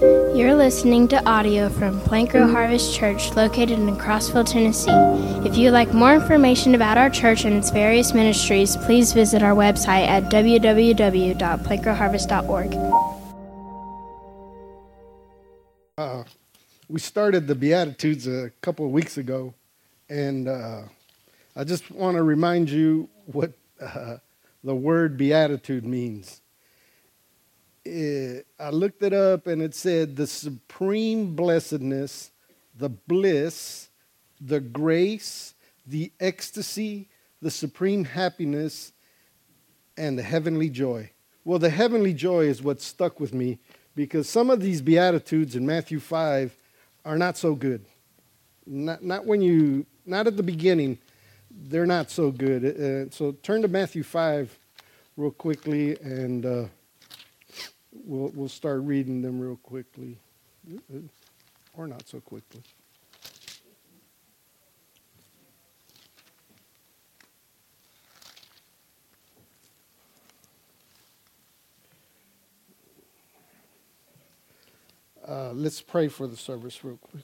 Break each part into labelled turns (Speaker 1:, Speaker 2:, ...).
Speaker 1: You're listening to audio from Plant Grow Harvest Church located in Crossville, Tennessee. If you'd like more information about our church and its various ministries, please visit our website at www.plantgrowharvest.org.
Speaker 2: Uh, we started the Beatitudes a couple of weeks ago, and uh, I just want to remind you what uh, the word beatitude means. It, I looked it up, and it said the supreme blessedness, the bliss, the grace, the ecstasy, the supreme happiness, and the heavenly joy. Well, the heavenly joy is what stuck with me because some of these beatitudes in Matthew 5 are not so good. Not, not when you, not at the beginning, they're not so good. Uh, so turn to Matthew 5 real quickly and uh, we'll, we'll start reading them real quickly. Or not so quickly. Uh, let's pray for the service real quick.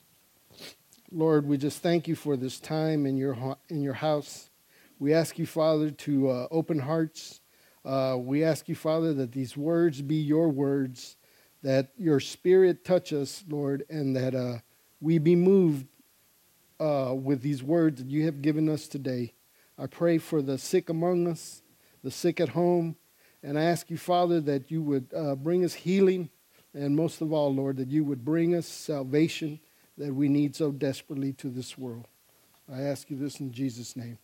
Speaker 2: Lord, we just thank you for this time in your in your house. We ask you, Father, to uh, open hearts. Uh, we ask you, Father, that these words be your words, that your Spirit touch us, Lord, and that uh, we be moved uh, with these words that you have given us today. I pray for the sick among us, the sick at home, and I ask you, Father, that you would uh, bring us healing and most of all, Lord, that you would bring us salvation that we need so desperately to this world. I ask you this in Jesus' name.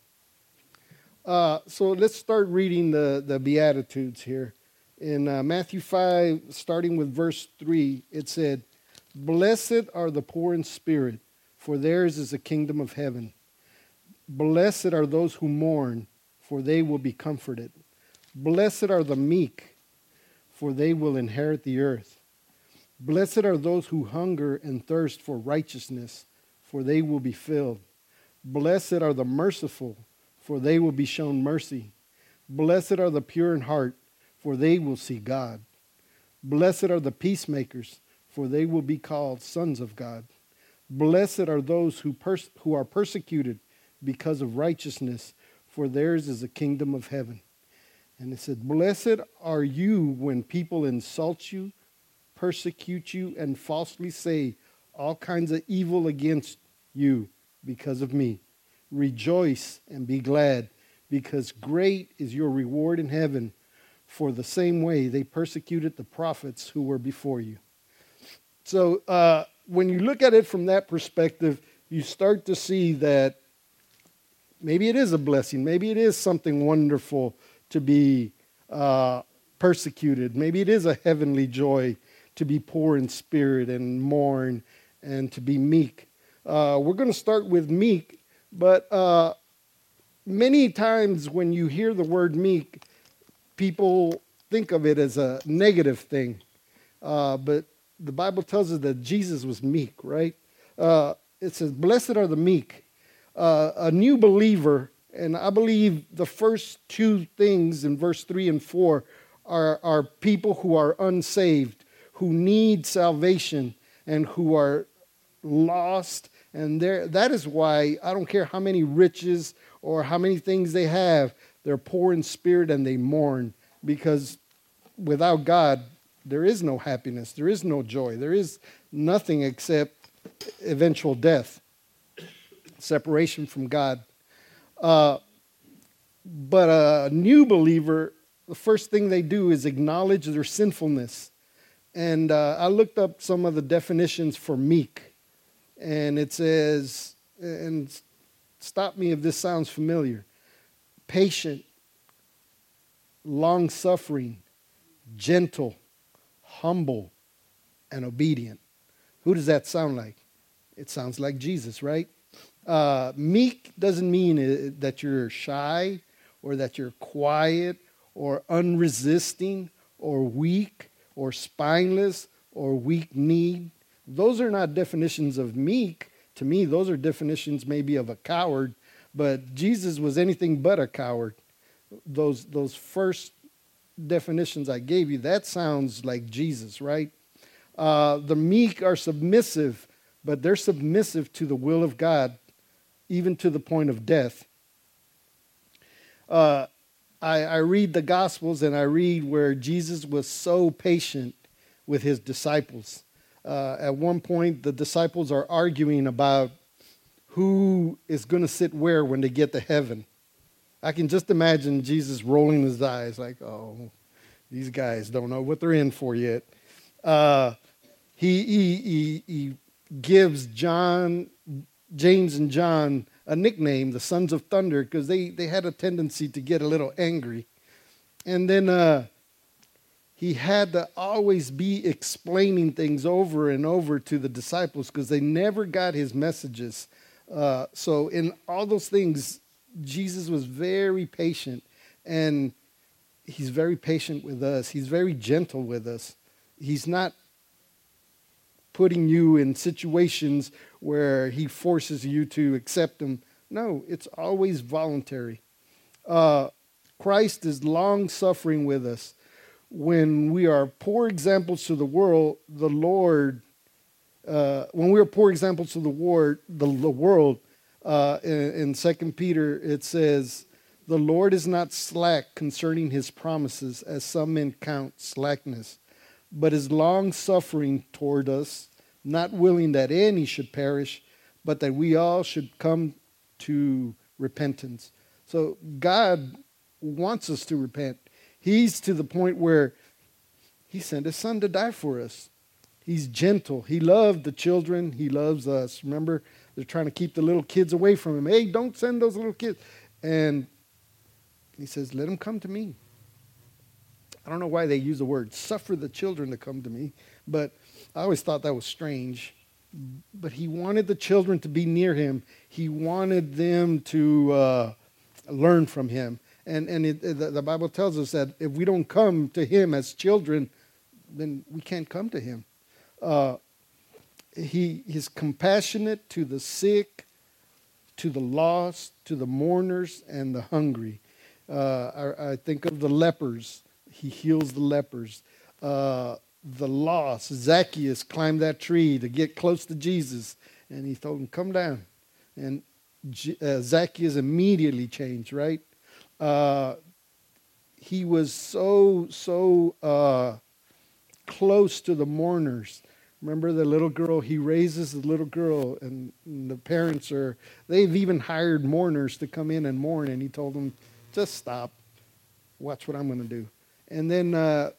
Speaker 2: Uh, so let's start reading the, the Beatitudes here. In uh, Matthew 5, starting with verse 3, it said, Blessed are the poor in spirit, for theirs is the kingdom of heaven. Blessed are those who mourn, for they will be comforted. Blessed are the meek, for they will inherit the earth. Blessed are those who hunger and thirst for righteousness, for they will be filled. Blessed are the merciful, for they will be shown mercy. Blessed are the pure in heart, for they will see God. Blessed are the peacemakers, for they will be called sons of God. Blessed are those who, pers- who are persecuted because of righteousness, for theirs is the kingdom of heaven. And it said, Blessed are you when people insult you persecute you and falsely say all kinds of evil against you because of me. Rejoice and be glad, because great is your reward in heaven, for the same way they persecuted the prophets who were before you. So, uh, when you look at it from that perspective, you start to see that maybe it is a blessing, maybe it is something wonderful to be uh, persecuted, maybe it is a heavenly joy to be poor in spirit and mourn and to be meek. Uh, we're going to start with meek, but uh, many times when you hear the word meek, people think of it as a negative thing. Uh, but the Bible tells us that Jesus was meek, right? Uh, it says, Blessed are the meek. Uh, a new believer, and I believe the first two things in verse 3 and 4 are, are people who are unsaved who need salvation and who are lost. And that is why I don't care how many riches or how many things they have, they're poor in spirit and they mourn because without God, there is no happiness, there is no joy, there is nothing except eventual death, separation from God. Uh, but a new believer, the first thing they do is acknowledge their sinfulness and uh, I looked up some of the definitions for meek. And it says, and stop me if this sounds familiar patient, long suffering, gentle, humble, and obedient. Who does that sound like? It sounds like Jesus, right? Uh, meek doesn't mean uh, that you're shy or that you're quiet or unresisting or weak or spineless or weak kneed. Those are not definitions of meek. To me, those are definitions maybe of a coward, but Jesus was anything but a coward. Those, those first definitions I gave you, that sounds like Jesus, right? Uh, the meek are submissive, but they're submissive to the will of God, even to the point of death. Uh, I, I read the Gospels and I read where Jesus was so patient with his disciples. Uh, at one point, the disciples are arguing about who is going to sit where when they get to heaven. I can just imagine Jesus rolling his eyes like, oh, these guys don't know what they're in for yet. Uh, he, he, he, he gives John, James and John a nickname, the Sons of Thunder, because they, they had a tendency to get a little angry. And then uh, he had to always be explaining things over and over to the disciples because they never got his messages. Uh, so, in all those things, Jesus was very patient, and he's very patient with us. He's very gentle with us. He's not putting you in situations where he forces you to accept him. No, it's always voluntary. Uh, Christ is long suffering with us. When we are poor examples to the world, the Lord, uh, when we are poor examples to the, war, the, the world, uh, in, in 2 Peter, it says, The Lord is not slack concerning his promises, as some men count slackness, but is long suffering toward us, not willing that any should perish, but that we all should come to repentance. So God wants us to repent. He's to the point where he sent his son to die for us. He's gentle. He loved the children. He loves us. Remember, they're trying to keep the little kids away from him. Hey, don't send those little kids. And he says, Let them come to me. I don't know why they use the word suffer the children to come to me, but I always thought that was strange. But he wanted the children to be near him. He wanted them to uh, learn from him. And, and it, the, the Bible tells us that if we don't come to him as children, then we can't come to him. Uh, he is compassionate to the sick, to the lost, to the mourners, and the hungry. Uh, I, I, think of the lepers. He heals the lepers. Uh, the lost. Zacchaeus climbed that tree to get close to Jesus, and he told him, Come down. And uh, Zacchaeus immediately changed, right? Uh, he was so, so uh, close to the mourners. Remember the little girl? He raises the little girl, and, and the parents are, they've even hired mourners to come in and mourn, and he told them, Just stop. Watch what I'm going to do. And then uh,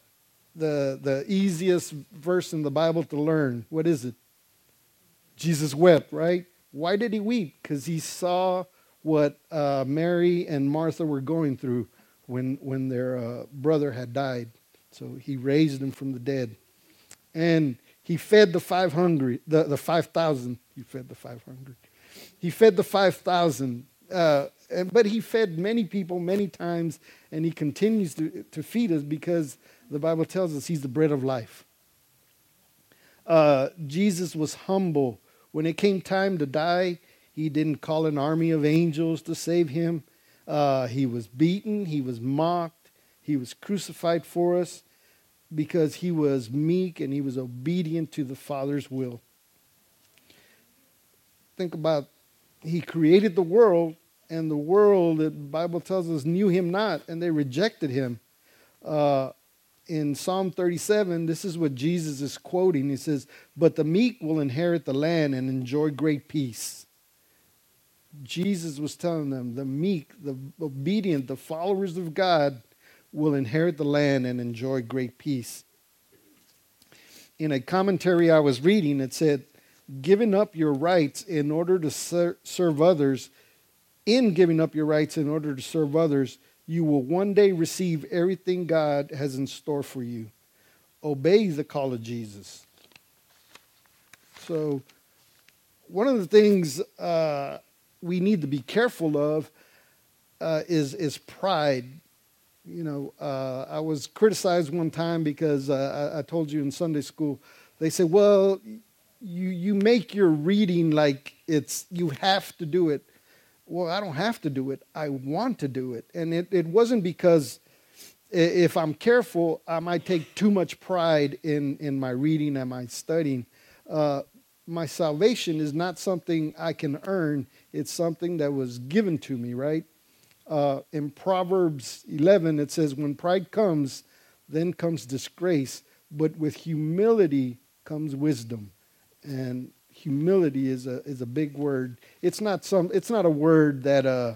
Speaker 2: the, the easiest verse in the Bible to learn. What is it? Jesus wept, right? Why did he weep? Because he saw what uh, Mary and Martha were going through when, when their uh, brother had died. So he raised him from the dead. And he fed the 500, the, the 5,000. He fed the 500. He fed the 5,000. Uh, but he fed many people many times, and he continues to, to feed us because the Bible tells us he's the bread of life. Uh, Jesus was humble. When it came time to die, he didn't call an army of angels to save him. Uh, he was beaten, he was mocked, he was crucified for us because he was meek and he was obedient to the Father's will. Think about he created the world, and the world, the Bible tells us, knew him not, and they rejected him. Uh, in Psalm 37, this is what Jesus is quoting. He says, But the meek will inherit the land and enjoy great peace. Jesus was telling them, the meek, the obedient, the followers of God will inherit the land and enjoy great peace. In a commentary I was reading, it said, Giving up your rights in order to ser- serve others, in giving up your rights in order to serve others, you will one day receive everything God has in store for you. Obey the call of Jesus. So, one of the things uh, we need to be careful of uh, is is pride. You know, uh, I was criticized one time because uh, I, I, told you in Sunday school. They said, "Well, you you make your reading like it's you have to do it." well, I don't have to do it. I want to do it. And it, it wasn't because if I'm careful, I might take too much pride in, in my reading and my studying. My salvation is not something I can earn, it's something that was given to me, right? Uh, in Proverbs 11, it says, When pride comes, then comes disgrace, but with humility comes wisdom. And humility is a, is a big word. It's not, some, it's not a word that uh,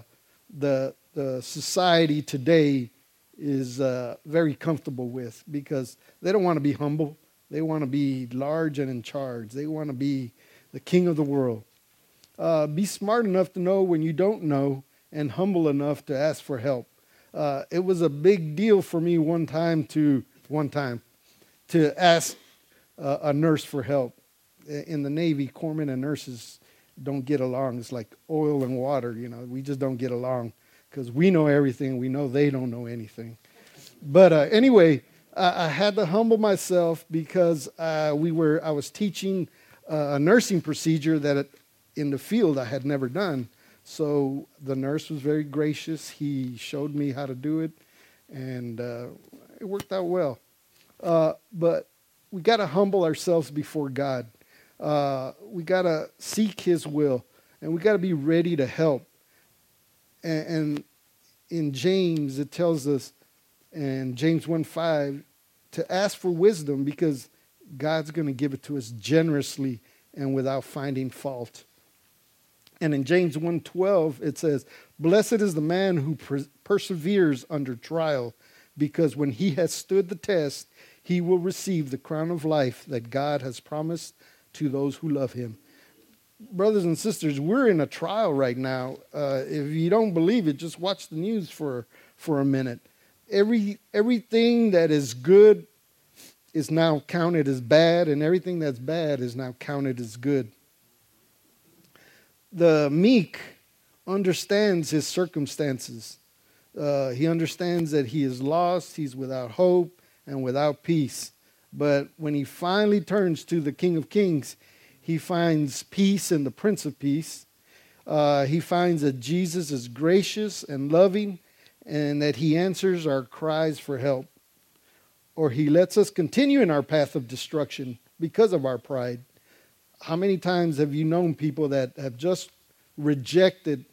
Speaker 2: the, the society today is uh, very comfortable with because they don't want to be humble. They want to be large and in charge. They want to be the king of the world. Uh, be smart enough to know when you don't know and humble enough to ask for help. Uh, it was a big deal for me one time to one time to ask uh, a nurse for help. In the Navy, corpsmen and nurses don't get along. It's like oil and water. You know, we just don't get along because we know everything. We know they don't know anything. But uh, anyway, I, I, had to humble myself because uh, we were. I was teaching uh, a nursing procedure that it, in the field I had never done. So the nurse was very gracious. He showed me how to do it, and uh, it worked out well. Uh, but we got to humble ourselves before God. Uh, we got to seek His will, and we got to be ready to help. And, and in James, it tells us, and James 1 5, to ask for wisdom because God's going to give it to us generously and without finding fault. And in James 1:12 it says, "Blessed is the man who perseveres under trial, because when he has stood the test, he will receive the crown of life that God has promised to those who love him." Brothers and sisters, we're in a trial right now. Uh, if you don't believe it, just watch the news for for a minute. Every everything that is good is now counted as bad, and everything that's bad is now counted as good. The meek understands his circumstances. Uh, he understands that he is lost, he's without hope, and without peace. But when he finally turns to the King of Kings, he finds peace in the Prince of Peace. Uh, he finds that Jesus is gracious and loving, and that he answers our cries for help or he lets us continue in our path of destruction because of our pride. How many times have you known people that have just rejected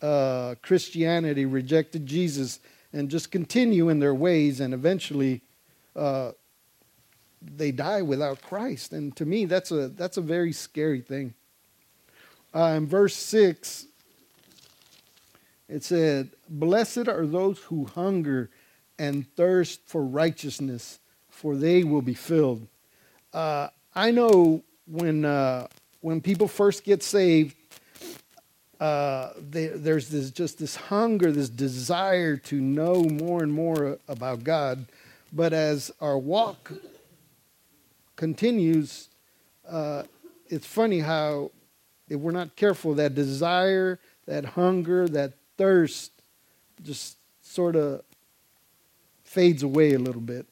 Speaker 2: uh, Christianity, rejected Jesus, and just continue in their ways, and eventually uh, they die without Christ? And to me, that's a that's a very scary thing. Uh, in verse six, it said, "Blessed are those who hunger." and thirst for righteousness, for they will be filled. Uh, I know when uh, when people first get saved, uh, they, there's this just this hunger, this desire to know more and more about God. But as our walk continues, uh, it's funny how if we're not careful, that desire, that hunger, that thirst, just sort of fades away a little bit.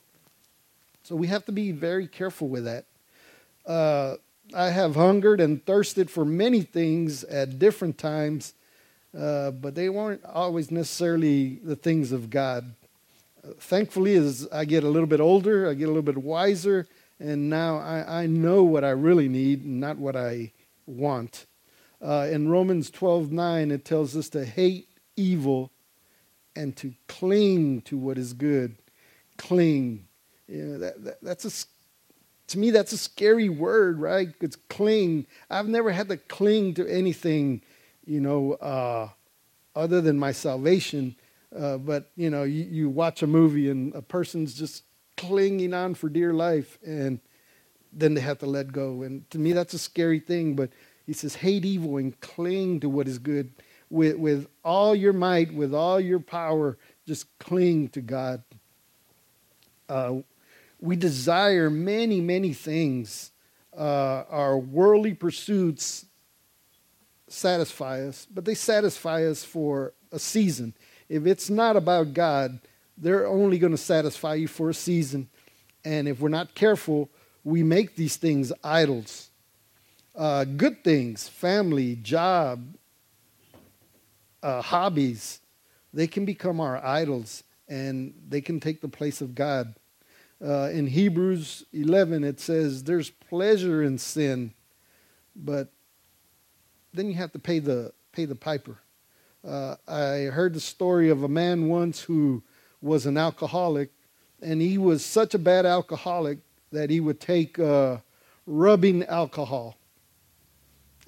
Speaker 2: So we have to be very careful with that. Uh, I have hungered and thirsted for many things at different times, uh, but they weren't always necessarily the things of God. Uh, thankfully, as I get a little bit older, I get a little bit wiser, and now I, I know what I really need and not what I want. Uh, in Romans 12 9, it tells us to hate evil and to cling to what is good. Cling. You know, that, that, that's a, to me, that's a scary word, right? It's cling. I've never had to cling to anything, you know, uh, other than my salvation. Uh, but, you know, you, you watch a movie and a person's just clinging on for dear life and then they have to let go. And to me, that's a scary thing. But he says, hate evil and cling to what is good with, with all your might, with all your power, just cling to God. Uh, we desire many, many things. Uh, our worldly pursuits satisfy us, but they satisfy us for a season. If it's not about God, they're only going to satisfy you for a season. And if we're not careful, we make these things idols. Uh, good things, family, job, uh, hobbies, they can become our idols and they can take the place of God. Uh, in Hebrews 11, it says there's pleasure in sin, but then you have to pay the pay the piper. Uh, I heard the story of a man once who was an alcoholic, and he was such a bad alcoholic that he would take uh, rubbing alcohol.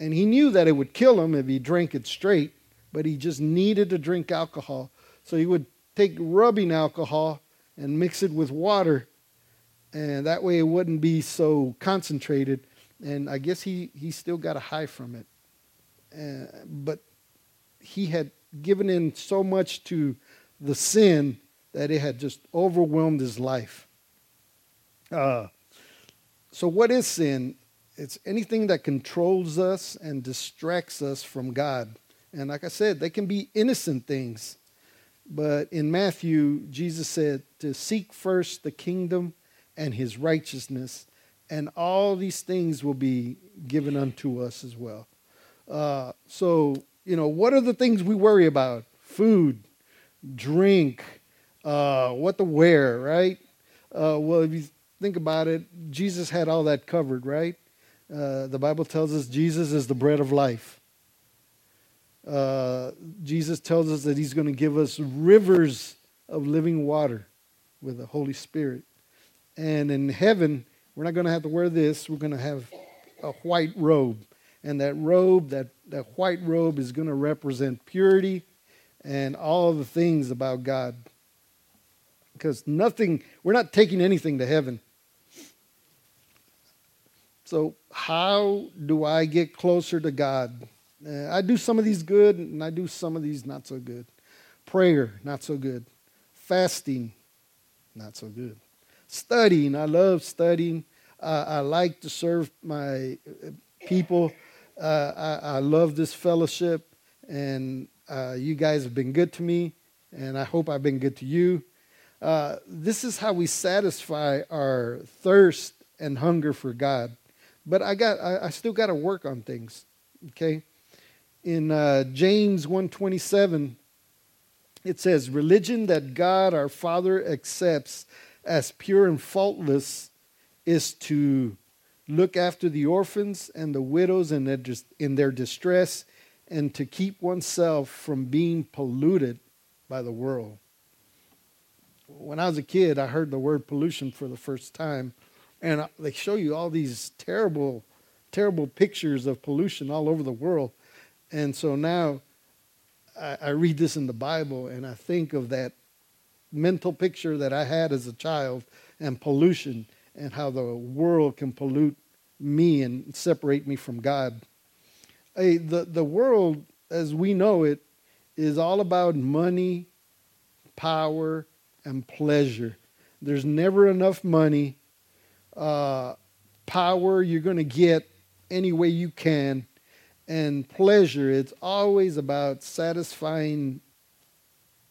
Speaker 2: And he knew that it would kill him if he drank it straight, but he just needed to drink alcohol. So he would take rubbing alcohol and mix it with water, and that way it wouldn't be so concentrated. And I guess he, he still got a high from it. Uh, but he had given in so much to the sin that it had just overwhelmed his life. Uh, so, what is sin? It's anything that controls us and distracts us from God. And like I said, they can be innocent things. But in Matthew, Jesus said to seek first the kingdom and his righteousness, and all these things will be given unto us as well. Uh, so, you know, what are the things we worry about? Food, drink, uh, what to wear, right? Uh, well, if you think about it, Jesus had all that covered, right? Uh, the Bible tells us Jesus is the bread of life. Uh, Jesus tells us that he's going to give us rivers of living water with the Holy Spirit. And in heaven, we're not going to have to wear this. We're going to have a white robe. And that robe, that, that white robe, is going to represent purity and all the things about God. Because nothing, we're not taking anything to heaven. So, how do I get closer to God? Uh, I do some of these good and I do some of these not so good. Prayer, not so good. Fasting, not so good. Studying, I love studying. Uh, I like to serve my uh, people. Uh, I, I, love this fellowship, and uh, you guys have been good to me, and I hope I've been good to you. Uh, this is how we satisfy our thirst and hunger for God. But I got I, I still got to work on things. Okay. In uh, James 127, it says, Religion that God our Father accepts as pure and faultless is to look after the orphans and the widows in their, in their distress and to keep oneself from being polluted by the world. When I was a kid, I heard the word pollution for the first time and they show you all these terrible, terrible pictures of pollution all over the world. And so now I, I read this in the Bible and I think of that mental picture that I had as a child and pollution and how the world can pollute me and separate me from God. Hey, the, the world, as we know it, is all about money, power, and pleasure. There's never enough money uh, power you're going to get any way you can, and pleasure. It's always about satisfying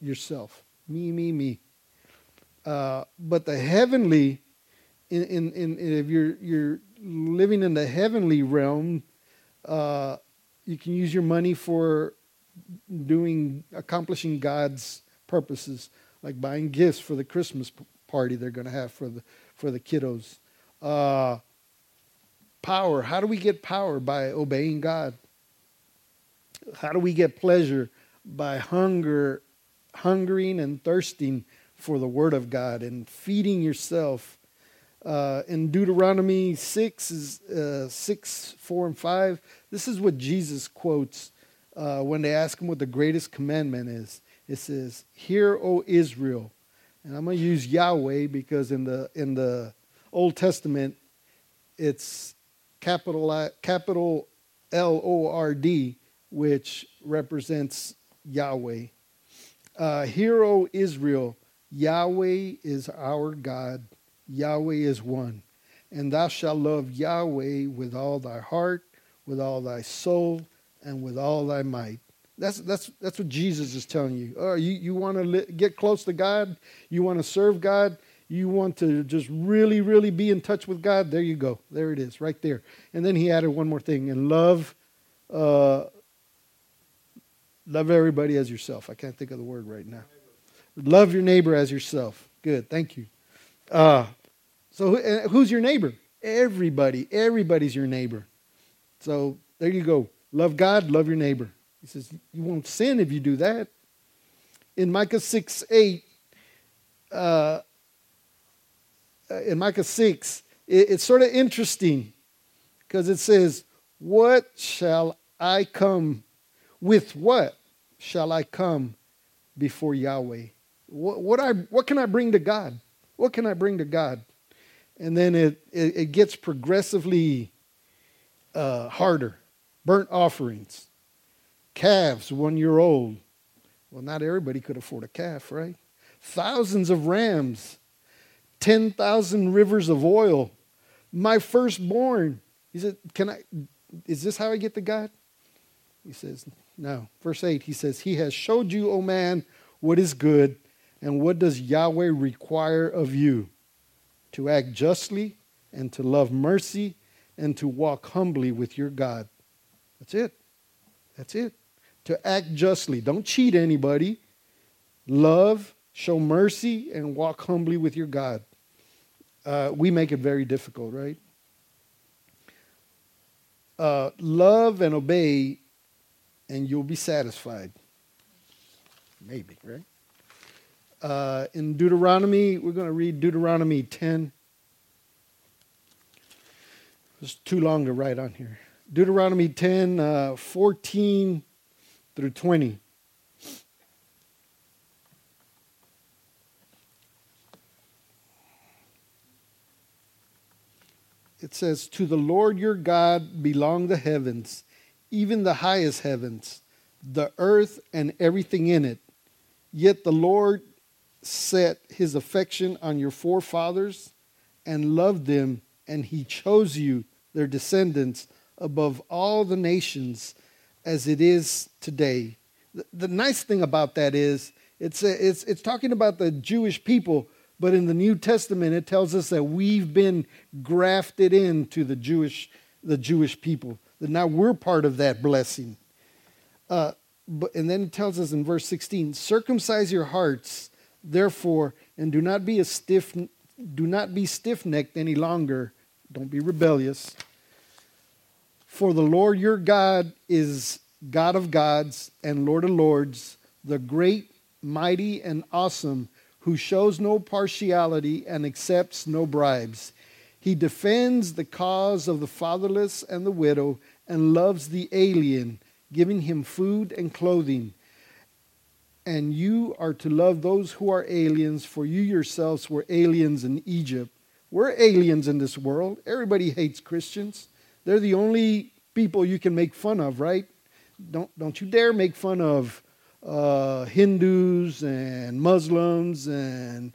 Speaker 2: yourself. Me, me, me. Uh, but the heavenly, in, in, in, if you're, you're living in the heavenly realm, uh, you can use your money for doing, accomplishing God's purposes, like buying gifts for the Christmas party they're going to have for the, for the kiddos. Uh, power. How do we get power? By obeying God. How do we get pleasure? By hunger, hungering and thirsting for the Word of God and feeding yourself. Uh, in Deuteronomy 6, is, uh, 6, 4, and 5, this is what Jesus quotes uh, when they ask him what the greatest commandment is. It says, Hear, O Israel. And I'm going to use Yahweh because in the, in the Old Testament, it's capital, capital L O R D, which represents Yahweh. Uh, Hear, O Israel, Yahweh is our God, Yahweh is one. And thou shalt love Yahweh with all thy heart, with all thy soul, and with all thy might. That's, that's, that's what Jesus is telling you. Oh, you, you want to li- get close to God? You want to serve God? you want to just really, really be in touch with God, there you go. There it is, right there. And then he added one more thing and love, uh, love everybody as yourself. I can't think of the word right now. Love your neighbor as yourself. Good, thank you. Uh, so, who's your neighbor? Everybody. Everybody's your neighbor. So, there you go. Love God, love your neighbor. He says, You won't sin if you do that. In Micah 6 8, uh, uh in Micah 6, it, it's sort of interesting because it says, What shall I come? With what shall I come before Yahweh? What, what, I, what can I bring to God? What can I bring to God? And then it, it, it gets progressively uh, harder. Burnt offerings, calves one year old. Well, not everybody could afford a calf, right? Thousands of rams, 10,000 rivers of oil. My firstborn. He said, Can I, is this how I get to God? He says, No. Verse 8, he says, He has showed you, O man, what is good, and what does Yahweh require of you? To act justly, and to love mercy, and to walk humbly with your God. That's it. That's it. To act justly. Don't cheat anybody. Love, show mercy, and walk humbly with your God. Uh, we make it very difficult, right? Uh, love and obey, and you'll be satisfied. Maybe, right? Uh, in Deuteronomy, we're going to read Deuteronomy 10. It's too long to write on here. Deuteronomy 10, uh, 14 through 20. It says, To the Lord your God belong the heavens, even the highest heavens, the earth and everything in it. Yet the Lord set his affection on your forefathers and loved them, and he chose you, their descendants, above all the nations as it is today. The, the nice thing about that is it's, a, it's, it's talking about the Jewish people, but in the New Testament it tells us that we've been grafted into the Jewish, the Jewish people, that now we're part of that blessing. Uh, but, and then it tells us in verse 16 circumcise your hearts therefore and do not be a stiff do not be stiff-necked any longer don't be rebellious for the Lord your God is God of gods and Lord of lords, the great, mighty, and awesome, who shows no partiality and accepts no bribes. He defends the cause of the fatherless and the widow and loves the alien, giving him food and clothing. And you are to love those who are aliens, for you yourselves were aliens in Egypt. We're aliens in this world. Everybody hates Christians. They're the only people you can make fun of, right? Don't, don't you dare make fun of uh, Hindus and Muslims and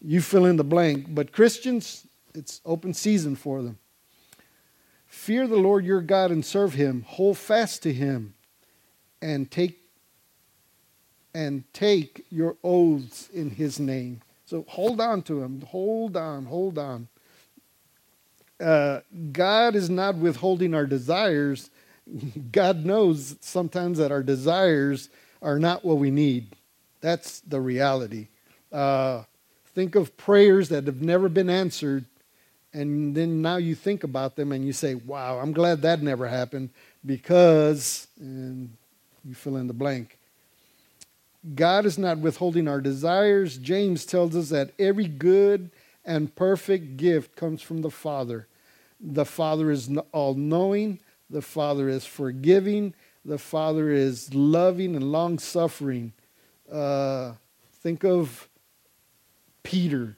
Speaker 2: you fill in the blank. But Christians, it's open season for them. Fear the Lord your God and serve him. Hold fast to him and take and take your oaths in his name. So hold on to him. Hold on, hold on uh, God is not withholding our desires. God knows sometimes that our desires are not what we need. That's the reality. Uh, think of prayers that have never been answered, and then now you think about them and you say, wow, I'm glad that never happened because, and you fill in the blank. God is not withholding our desires. James tells us that every good and perfect gift comes from the Father the Father is all knowing, the Father is forgiving, the Father is loving and long suffering. Uh, think of Peter,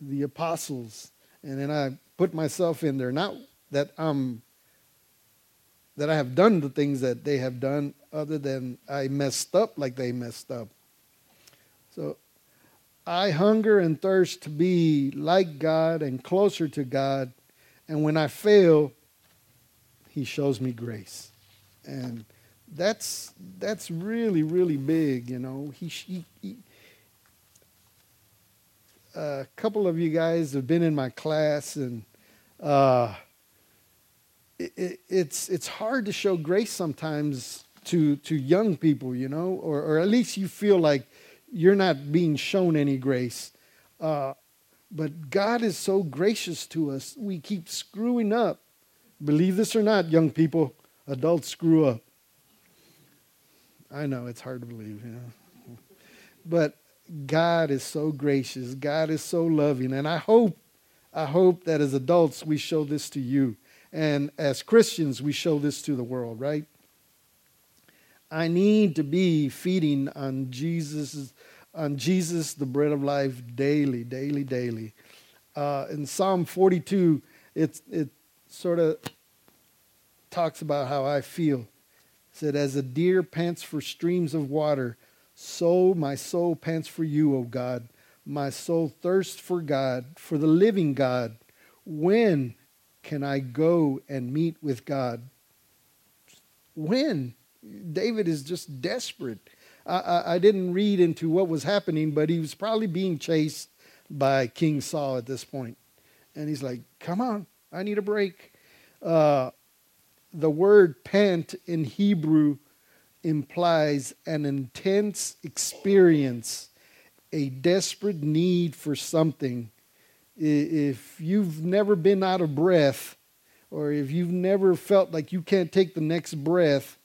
Speaker 2: the apostles, and then I put myself in there. Not that I'm that I have done the things that they have done, other than I messed up like they messed up. So I hunger and thirst to be like God and closer to God and when I fail, he shows me grace. And that's that's really really big, you know. He, he, he a couple of you guys have been in my class, and uh, it, it, it's it's hard to show grace sometimes to to young people, you know, or or at least you feel like you're not being shown any grace. Uh, but God is so gracious to us. We keep screwing up. Believe this or not, young people, adults screw up. I know it's hard to believe, you know. But God is so gracious. God is so loving. And I hope, I hope that as adults we show this to you. And as Christians, we show this to the world, right? I need to be feeding on Jesus, on Jesus, the bread of life, daily, daily, daily. Uh, in Psalm 42, it, it sort of talks about how I feel. It said, As a deer pants for streams of water, so my soul pants for you, O God. My soul thirsts for God, for the living God. When can I go and meet with God? When? David is just desperate. I, I, I, didn't read into what was happening, but he was probably being chased by King Saul at this point. And he's like, Come on, I need a break. Uh, the word pant in Hebrew implies an intense experience, a desperate need for something. If you've never been out of breath, or if you've never felt like you can't take the next breath,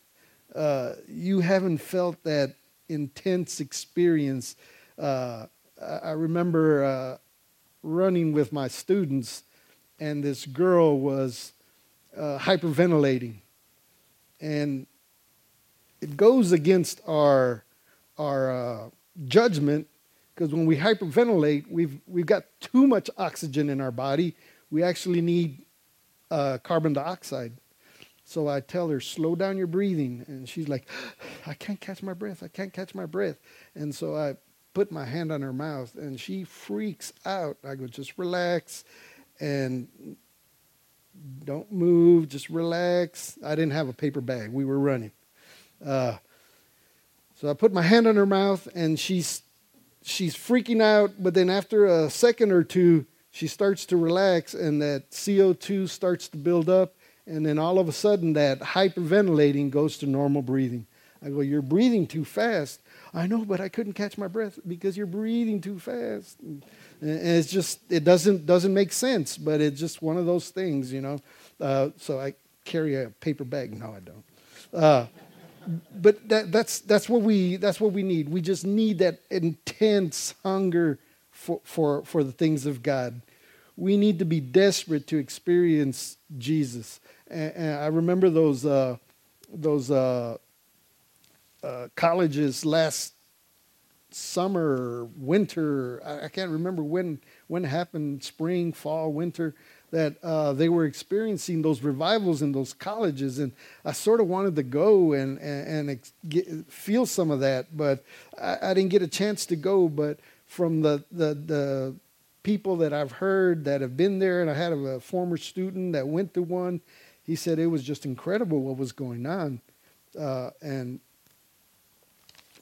Speaker 2: uh, you haven't felt that intense experience. Uh, I remember uh, running with my students, and this girl was uh, hyperventilating. And it goes against our, our uh, judgment because when we hyperventilate, we've, we've got too much oxygen in our body. We actually need uh, carbon dioxide. So I tell her, slow down your breathing. And she's like, I can't catch my breath. I can't catch my breath. And so I put my hand on her mouth and she freaks out. I go, just relax and don't move, just relax. I didn't have a paper bag. We were running. Uh, so I put my hand on her mouth, and she's she's freaking out. But then after a second or two, she starts to relax, and that CO2 starts to build up, and then all of a sudden, that hyperventilating goes to normal breathing. I go, you're breathing too fast. I know, but I couldn't catch my breath because you're breathing too fast. And it's just it doesn't doesn't make sense, but it's just one of those things, you know. Uh, so I carry a paper bag. No, I don't. Uh, but that, that's that's what we that's what we need. We just need that intense hunger for for for the things of God. We need to be desperate to experience Jesus. And, and I remember those uh, those uh, uh, colleges last summer, winter. I, I, can't remember when when happened, spring, fall, winter. That uh, they were experiencing those revivals in those colleges, and I sort of wanted to go and and, and get, feel some of that, but I, I, didn't get a chance to go. But from the, the the people that I've heard that have been there, and I had a former student that went to one. He said it was just incredible what was going on, uh, and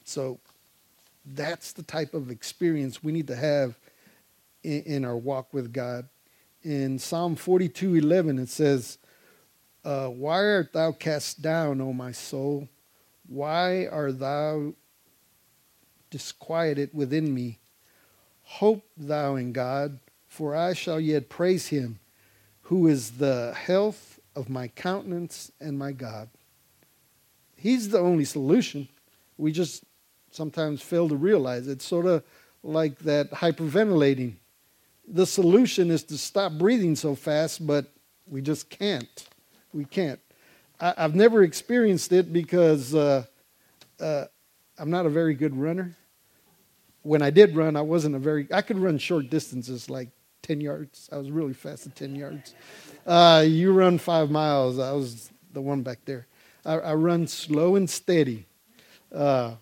Speaker 2: so that's the type of experience we need to have in, in our walk with God. In Psalm 42 11, it says, uh, Why art thou cast down, O my soul? Why art thou disquieted within me? Hope thou in God, for I shall yet praise him, who is the health of my countenance and my God. He's the only solution. We just sometimes fail to realize. It's sort of like that hyperventilating. The solution is to stop breathing so fast, but we just can't. We can't. I, have never experienced it because uh, uh, I'm not a very good runner. When I did run, I wasn't a very, I could run short distances like 10 yards. I was really fast at 10 yards. Uh, you run five miles, I was the one back there. I, I run slow and steady. Uh,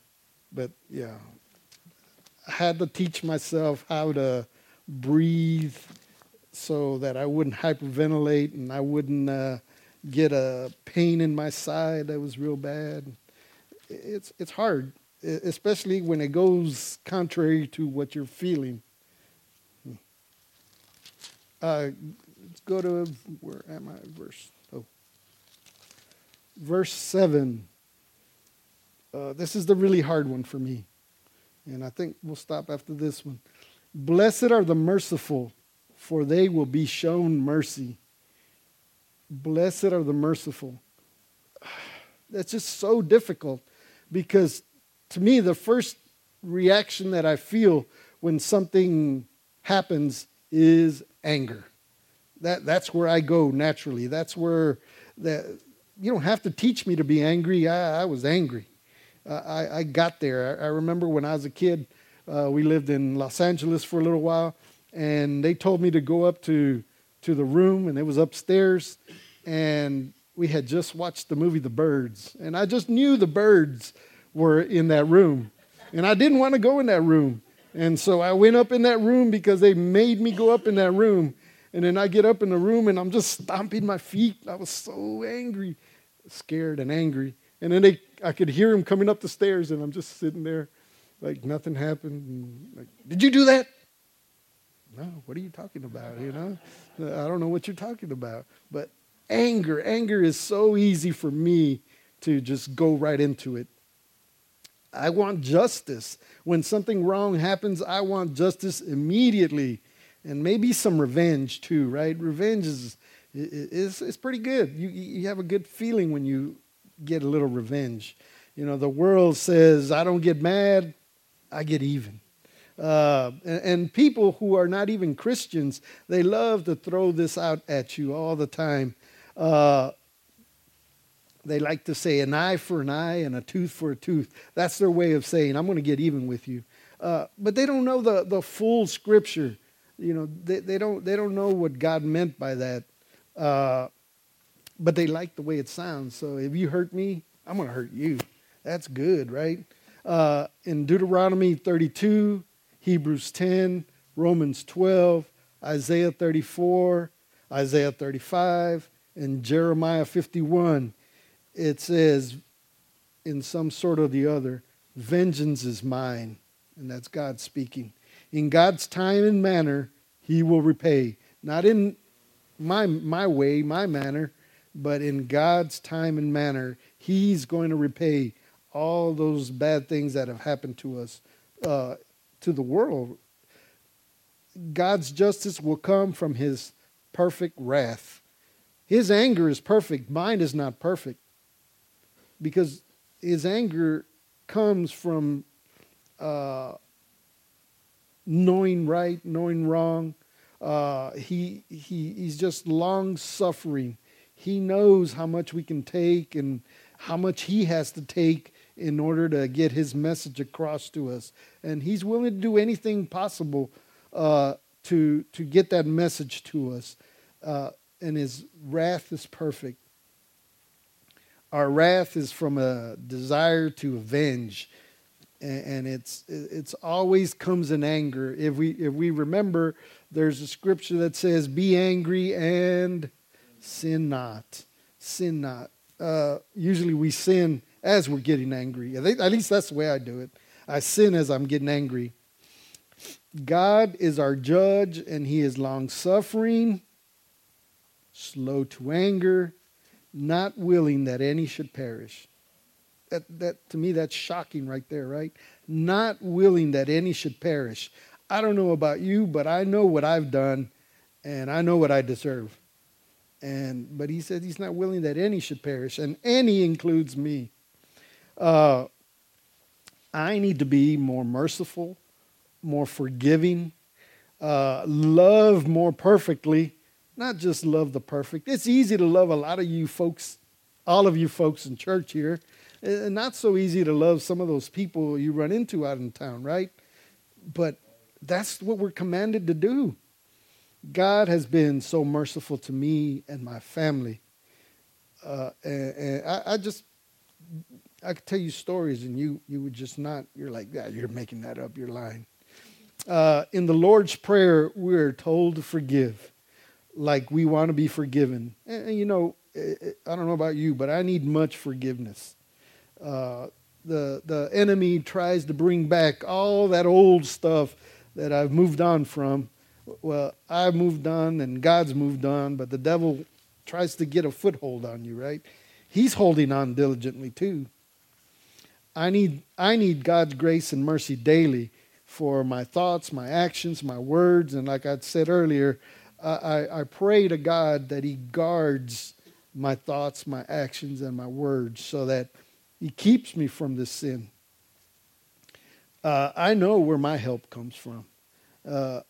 Speaker 2: but yeah, I had to teach myself how to breathe so that I wouldn't hyperventilate and I wouldn't uh, get a pain in my side that was real bad. It's it's hard, especially when it goes contrary to what you're feeling. Uh, let's go to where am I? Verse oh, verse seven. Uh, this is the really hard one for me. And I think we'll stop after this one. Blessed are the merciful, for they will be shown mercy. Blessed are the merciful. That's just so difficult because to me, the first reaction that I feel when something happens is anger. That, that's where I go naturally. That's where that you don't have to teach me to be angry. I, I was angry. Uh, I, I, got there. I, I, remember when I was a kid, uh, we lived in Los Angeles for a little while, and they told me to go up to, to the room, and it was upstairs, and we had just watched the movie The Birds, and I just knew the birds were in that room, and I didn't want to go in that room. And so I went up in that room because they made me go up in that room. And then I get up in the room and I'm just stomping my feet. I was so angry, scared and angry. And then they, I could hear him coming up the stairs, and I'm just sitting there like nothing happened. Like, Did you do that? No, what are you talking about? You know, I don't know what you're talking about. But anger, anger is so easy for me to just go right into it. I want justice. When something wrong happens, I want justice immediately and maybe some revenge too, right? Revenge is, is, is pretty good. You, you have a good feeling when you get a little revenge. You know, the world says, I don't get mad, I get even. Uh, and, and, people who are not even Christians, they love to throw this out at you all the time. Uh, they like to say an eye for an eye and a tooth for a tooth. That's their way of saying, I'm going to get even with you. Uh, but they don't know the, the full scripture. You know, they, they, don't, they don't know what God meant by that. Uh, but they like the way it sounds. So if you hurt me, I'm going to hurt you. That's good, right? Uh, in Deuteronomy 32, Hebrews 10, Romans 12, Isaiah 34, Isaiah 35, and Jeremiah 51, it says in some sort or the other, vengeance is mine. And that's God speaking. In God's time and manner, he will repay. Not in my, my way, my manner, but in God's time and manner, he's going to repay all those bad things that have happened to us, uh, to the world. God's justice will come from his perfect wrath. His anger is perfect, mine is not perfect because his anger comes from uh, knowing right, knowing wrong. Uh, he, he, he's just long suffering. He knows how much we can take and how much he has to take in order to get his message across to us. And he's willing to do anything possible uh, to, to get that message to us. Uh, and his wrath is perfect. Our wrath is from a desire to avenge, and it's it's always comes in anger. If we if we remember, there's a scripture that says, "Be angry and sin not, sin not." Uh, usually, we sin as we're getting angry. At least that's the way I do it. I sin as I'm getting angry. God is our judge, and He is long suffering, slow to anger, not willing that any should perish. That, that to me that's shocking right there, right? Not willing that any should perish. I don't know about you, but I know what I've done and I know what I deserve. And but he said he's not willing that any should perish, and any includes me. Uh, I need to be more merciful, more forgiving, uh, love more perfectly, not just love the perfect. It's easy to love a lot of you folks, all of you folks in church here, and not so easy to love some of those people you run into out in town, right? But that's what we're commanded to do. God has been so merciful to me and my family. Uh, and, and I, I, just, I could tell you stories and you, you would just not, you're like, yeah, you're making that up, you're lying. Uh, in the Lord's Prayer, we're told to forgive like we want to be forgiven. And, you know, I don't know about you, but I need much forgiveness. Uh, the the enemy tries to bring back all that old stuff that I've moved on from. Well, I've moved on and God's moved on, but the devil tries to get a foothold on you, right? He's holding on diligently too. I need, I need God's grace and mercy daily for my thoughts, my actions, my words. And like I said earlier, I, I pray to God that He guards my thoughts, my actions, and my words so that He keeps me from this sin. Uh, I know where my help comes from. Uh,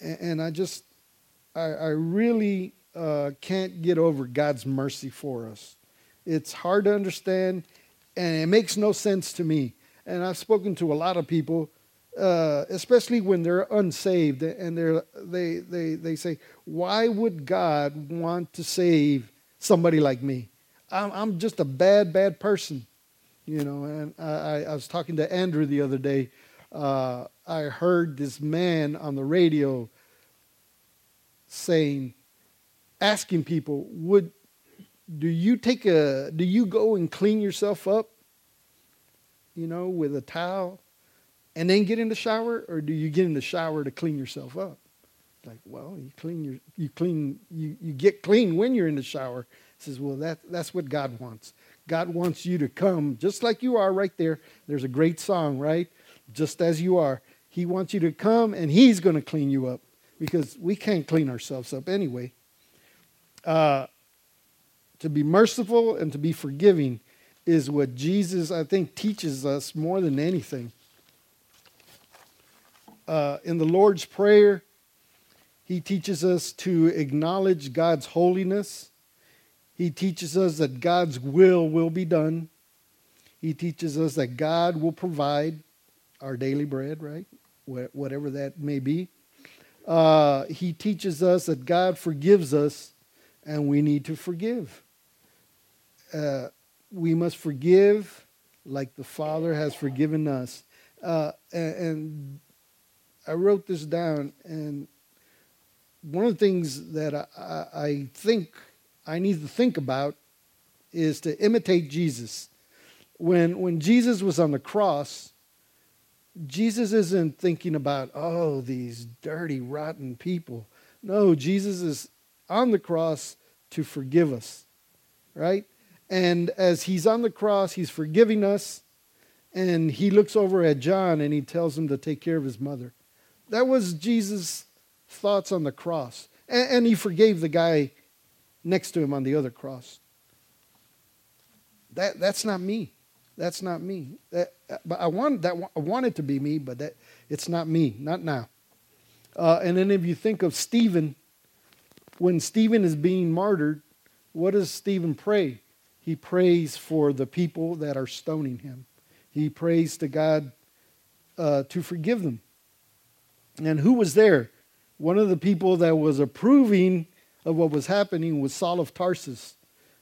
Speaker 2: and, and, I just, I, I really uh, can't get over God's mercy for us. It's hard to understand, and it makes no sense to me. And I've spoken to a lot of people, uh, especially when they're unsaved, and they're, they, they, they say, Why would God want to save somebody like me? I'm, I'm just a bad, bad person. You know, and I, I was talking to Andrew the other day. Uh, I heard this man on the radio saying, asking people, would do you take a do you go and clean yourself up you know with a towel and then get in the shower? Or do you get in the shower to clean yourself up? Like well you clean your you clean you, you get clean when you're in the shower. Says well that that's what god wants. God wants you to come just like you are right there. There's a great song right? Just as you are. He wants you to come and he's going to clean you up because we can't clean ourselves up anyway. Uh, to be merciful and to be forgiving is what Jesus, I think, teaches us more than anything. Uh, in the Lord's Prayer, he teaches us to acknowledge God's holiness. He teaches us that God's will will be done. He teaches us that God will provide our daily bread, right? Whatever that may be. Uh, he teaches us that God forgives us and we need to forgive uh, we must forgive like the Father has forgiven us. Uh, and, I wrote this down, and one of the things that I, I, I think I need to think about is to imitate Jesus. When, when Jesus was on the cross, Jesus isn't thinking about, oh, these dirty, rotten people. No, Jesus is on the cross to forgive us, right? And as he's on the cross, he's forgiving us. And he looks over at John and he tells him to take care of his mother. That was Jesus' thoughts on the cross. And, and he forgave the guy next to him on the other cross. That, that's not me. That's not me. That, but I want, that, I want it to be me, but that, it's not me, not now. Uh, and then if you think of Stephen, when Stephen is being martyred, what does Stephen pray? He prays for the people that are stoning him. He prays to God uh, to forgive them. And who was there? One of the people that was approving of what was happening was Saul of Tarsus.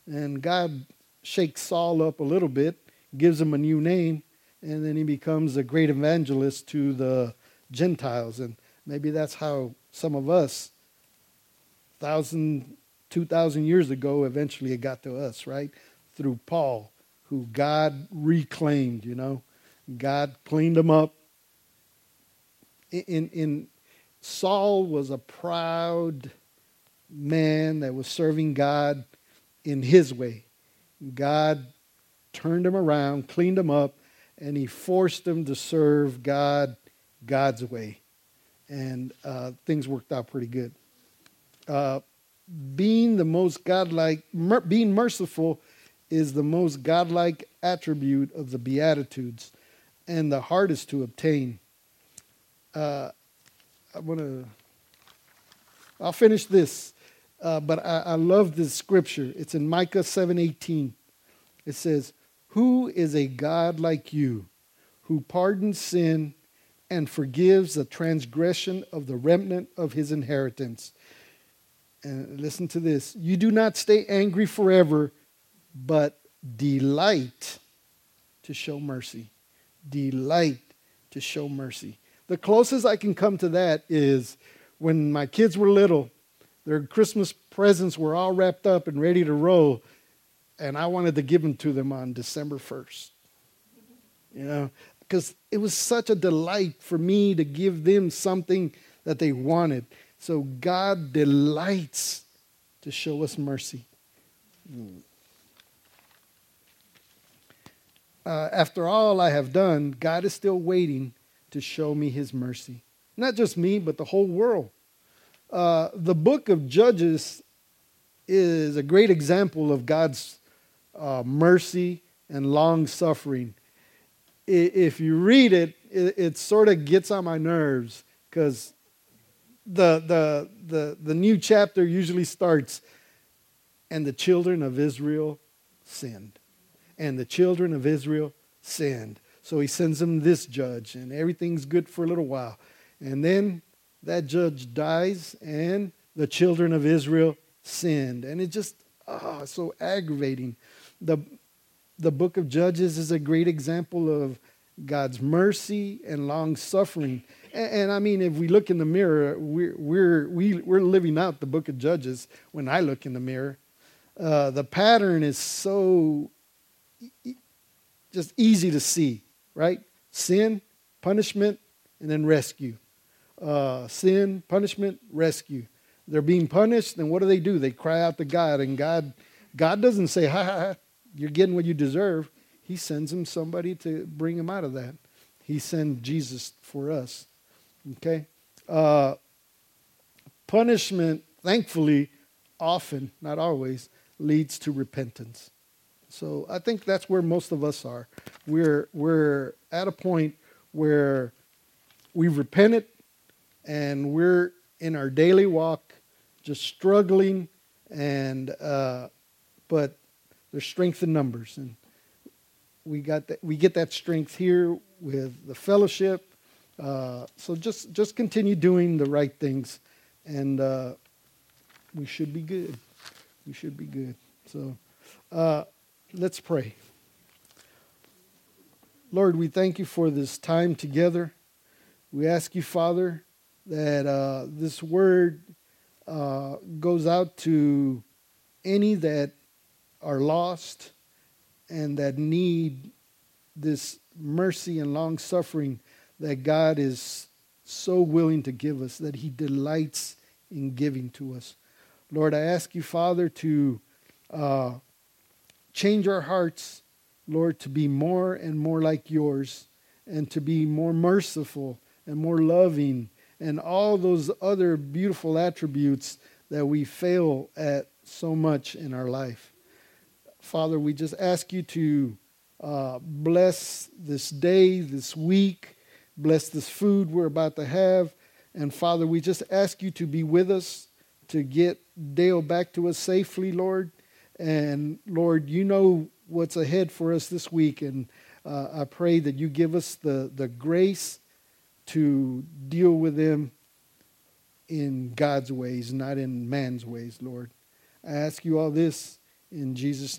Speaker 2: And God shakes Saul up a little bit, gives him a new name, and then he becomes a great evangelist to the Gentiles. And maybe that's how some of us, thousand, two thousand years ago, eventually it got to us, right? Through Paul, who God reclaimed, you know. God cleaned him up. In, in Saul was a proud man that was serving God in his way. God turned him around, cleaned him up, and he forced him to serve God God's way. And uh, things worked out pretty good. Uh, being the most godlike, mer- being merciful is the most godlike attribute of the Beatitudes and the hardest to obtain. Uh, I want to, I'll finish this, uh, but I, I love this scripture. It's in Micah 7:18. It says, "Who is a God like you, who pardons sin and forgives the transgression of the remnant of his inheritance?" And listen to this: You do not stay angry forever but delight to show mercy. Delight to show mercy. The closest I can come to that is when my kids were little, their Christmas presents were all wrapped up and ready to roll, and I wanted to give them to them on December 1st. You know, because it was such a delight for me to give them something that they wanted. So God delights to show us mercy. Hmm. Uh, after all I have done, God is still waiting to show me his mercy. Not just me, but the whole world. Uh, the book of Judges is a great example of God's uh, mercy and long suffering. If you read it, it, it sort of gets on my nerves because the, the, the, the new chapter usually starts, and the children of Israel sinned. And the children of Israel sinned. So he sends them this judge, and everything's good for a little while. And then that judge dies, and the children of Israel sinned. And it just, oh, so aggravating. The, the book of Judges is a great example of God's mercy and long suffering. And, and, I mean, if we look in the mirror, we're, we're, we, are we are living out the book of Judges when I look in the mirror. Uh, the pattern is so just easy to see, right? Sin, punishment, and then rescue. Uh, sin, punishment, rescue. They're being punished, and what do they do? They cry out to God, and God, God doesn't say, "Ha ha ha, you're getting what you deserve." He sends them somebody to bring them out of that. He sent Jesus for us. Okay? Uh, punishment, thankfully, often, not always, leads to repentance. So I think that's where most of us are. We're, we're at a point where we've repented and we're in our daily walk just struggling and uh, but there's strength in numbers and we got that we get that strength here with the fellowship uh, so just just continue doing the right things, and uh, we should be good. We should be good. So uh, let's pray. Lord, we thank you for this time together. We ask you, Father, that uh, this word uh, goes out to any that are lost and that need this mercy and long suffering that God is so willing to give us, that He delights in giving to us. Lord, I ask you, Father, to uh, change our hearts, Lord, to be more and more like yours, and to be more merciful and more loving, and all those other beautiful attributes that we fail at so much in our life. Father, we just ask you to uh, bless this day, this week. Bless this food we're about to have. And Father, we just ask you to be with us, to get Dale back to us safely, Lord. And Lord, you know what's ahead for us this week. And uh, I pray that you give us the, the grace to deal with them in God's ways, not in man's ways, Lord. I ask you all this in Jesus' name.